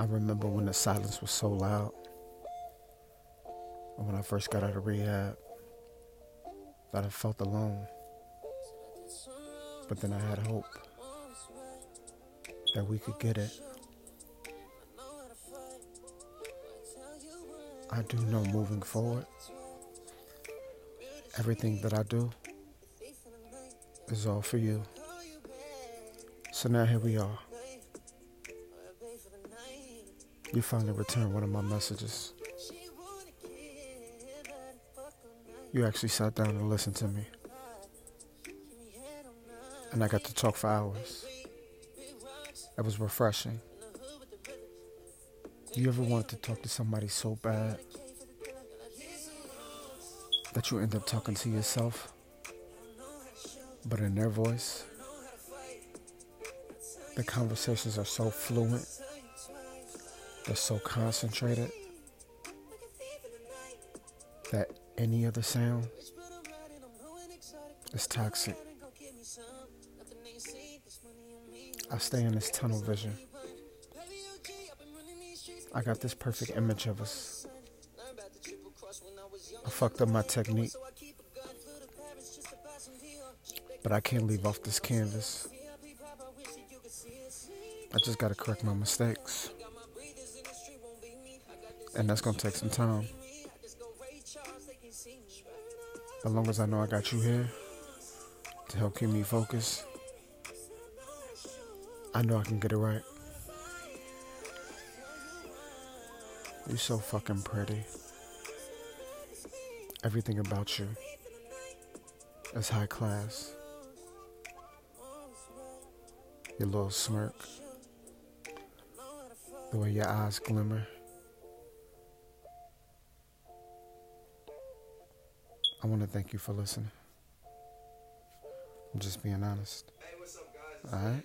I remember when the silence was so loud. And when I first got out of rehab, that I felt alone. But then I had hope that we could get it. I do know moving forward, everything that I do is all for you. So now here we are. You finally returned one of my messages. You actually sat down and listened to me. And I got to talk for hours. It was refreshing. You ever wanted to talk to somebody so bad that you end up talking to yourself, but in their voice? The conversations are so fluent, they're so concentrated that any other sound is toxic. I stay in this tunnel vision. I got this perfect image of us. I fucked up my technique. But I can't leave off this canvas. I just gotta correct my mistakes. And that's gonna take some time. As long as I know I got you here to help keep me focused, I know I can get it right. You're so fucking pretty. Everything about you is high class. Your little smirk, the way your eyes glimmer. I want to thank you for listening. I'm just being honest. All right?